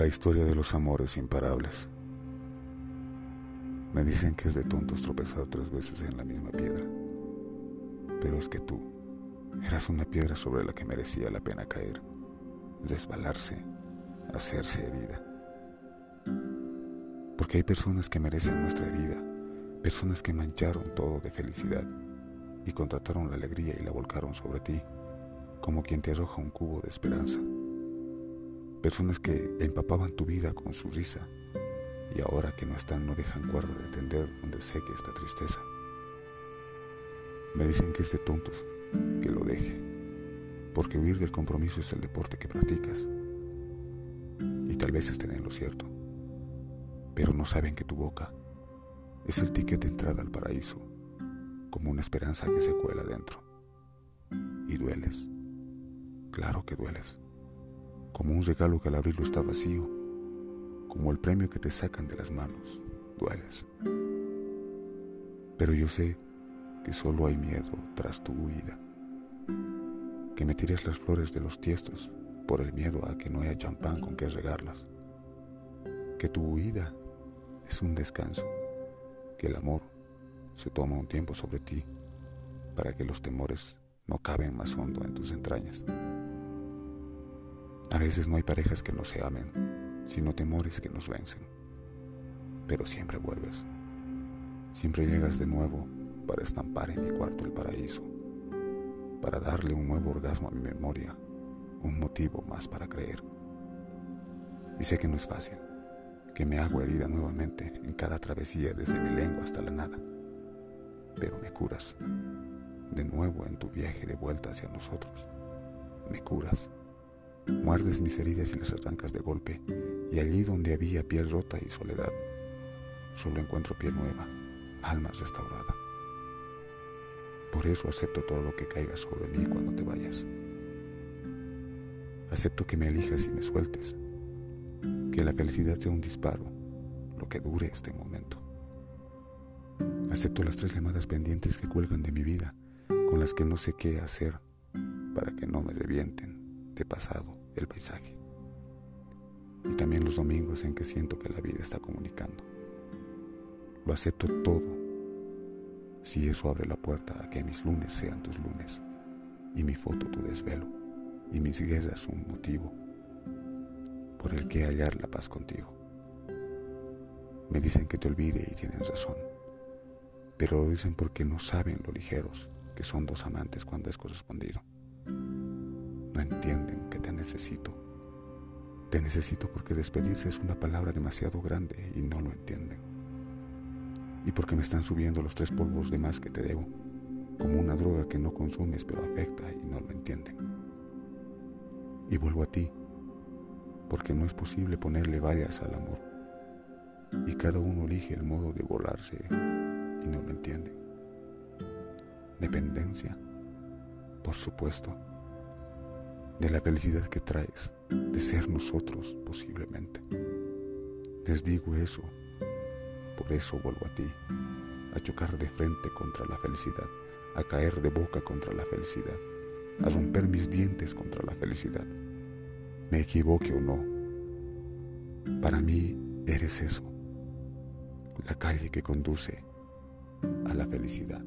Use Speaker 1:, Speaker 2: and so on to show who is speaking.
Speaker 1: La historia de los amores imparables. Me dicen que es de tontos tropezar tres veces en la misma piedra. Pero es que tú eras una piedra sobre la que merecía la pena caer, desbalarse, hacerse herida. Porque hay personas que merecen nuestra herida, personas que mancharon todo de felicidad y contrataron la alegría y la volcaron sobre ti, como quien te arroja un cubo de esperanza Personas que empapaban tu vida con su risa y ahora que no están no dejan cuerda de tender donde seque esta tristeza. Me dicen que es de tontos, que lo deje, porque huir del compromiso es el deporte que practicas. Y tal vez estén en lo cierto, pero no saben que tu boca es el ticket de entrada al paraíso, como una esperanza que se cuela dentro. Y dueles, claro que dueles como un regalo que al abrirlo está vacío, como el premio que te sacan de las manos, dueles. Pero yo sé que solo hay miedo tras tu huida, que me tires las flores de los tiestos por el miedo a que no haya champán con que regarlas, que tu huida es un descanso, que el amor se toma un tiempo sobre ti para que los temores no caben más hondo en tus entrañas. A veces no hay parejas que no se amen, sino temores que nos vencen. Pero siempre vuelves. Siempre llegas de nuevo para estampar en mi cuarto el paraíso, para darle un nuevo orgasmo a mi memoria, un motivo más para creer. Y sé que no es fácil, que me hago herida nuevamente en cada travesía desde mi lengua hasta la nada, pero me curas de nuevo en tu viaje de vuelta hacia nosotros. Me curas Muerdes mis heridas y las arrancas de golpe, y allí donde había piel rota y soledad, solo encuentro piel nueva, alma restaurada. Por eso acepto todo lo que caiga sobre mí cuando te vayas. Acepto que me elijas y me sueltes, que la felicidad sea un disparo, lo que dure este momento. Acepto las tres llamadas pendientes que cuelgan de mi vida, con las que no sé qué hacer para que no me revienten de pasado el paisaje. Y también los domingos en que siento que la vida está comunicando. Lo acepto todo si eso abre la puerta a que mis lunes sean tus lunes y mi foto tu desvelo y mis guerras un motivo por el que hallar la paz contigo. Me dicen que te olvide y tienen razón, pero lo dicen porque no saben lo ligeros que son dos amantes cuando es correspondido entienden que te necesito. Te necesito porque despedirse es una palabra demasiado grande y no lo entienden. Y porque me están subiendo los tres polvos de más que te debo, como una droga que no consumes pero afecta y no lo entienden. Y vuelvo a ti, porque no es posible ponerle vallas al amor. Y cada uno elige el modo de volarse y no lo entienden. Dependencia, por supuesto de la felicidad que traes, de ser nosotros posiblemente. Les digo eso, por eso vuelvo a ti, a chocar de frente contra la felicidad, a caer de boca contra la felicidad, a romper mis dientes contra la felicidad. Me equivoque o no, para mí eres eso, la calle que conduce a la felicidad.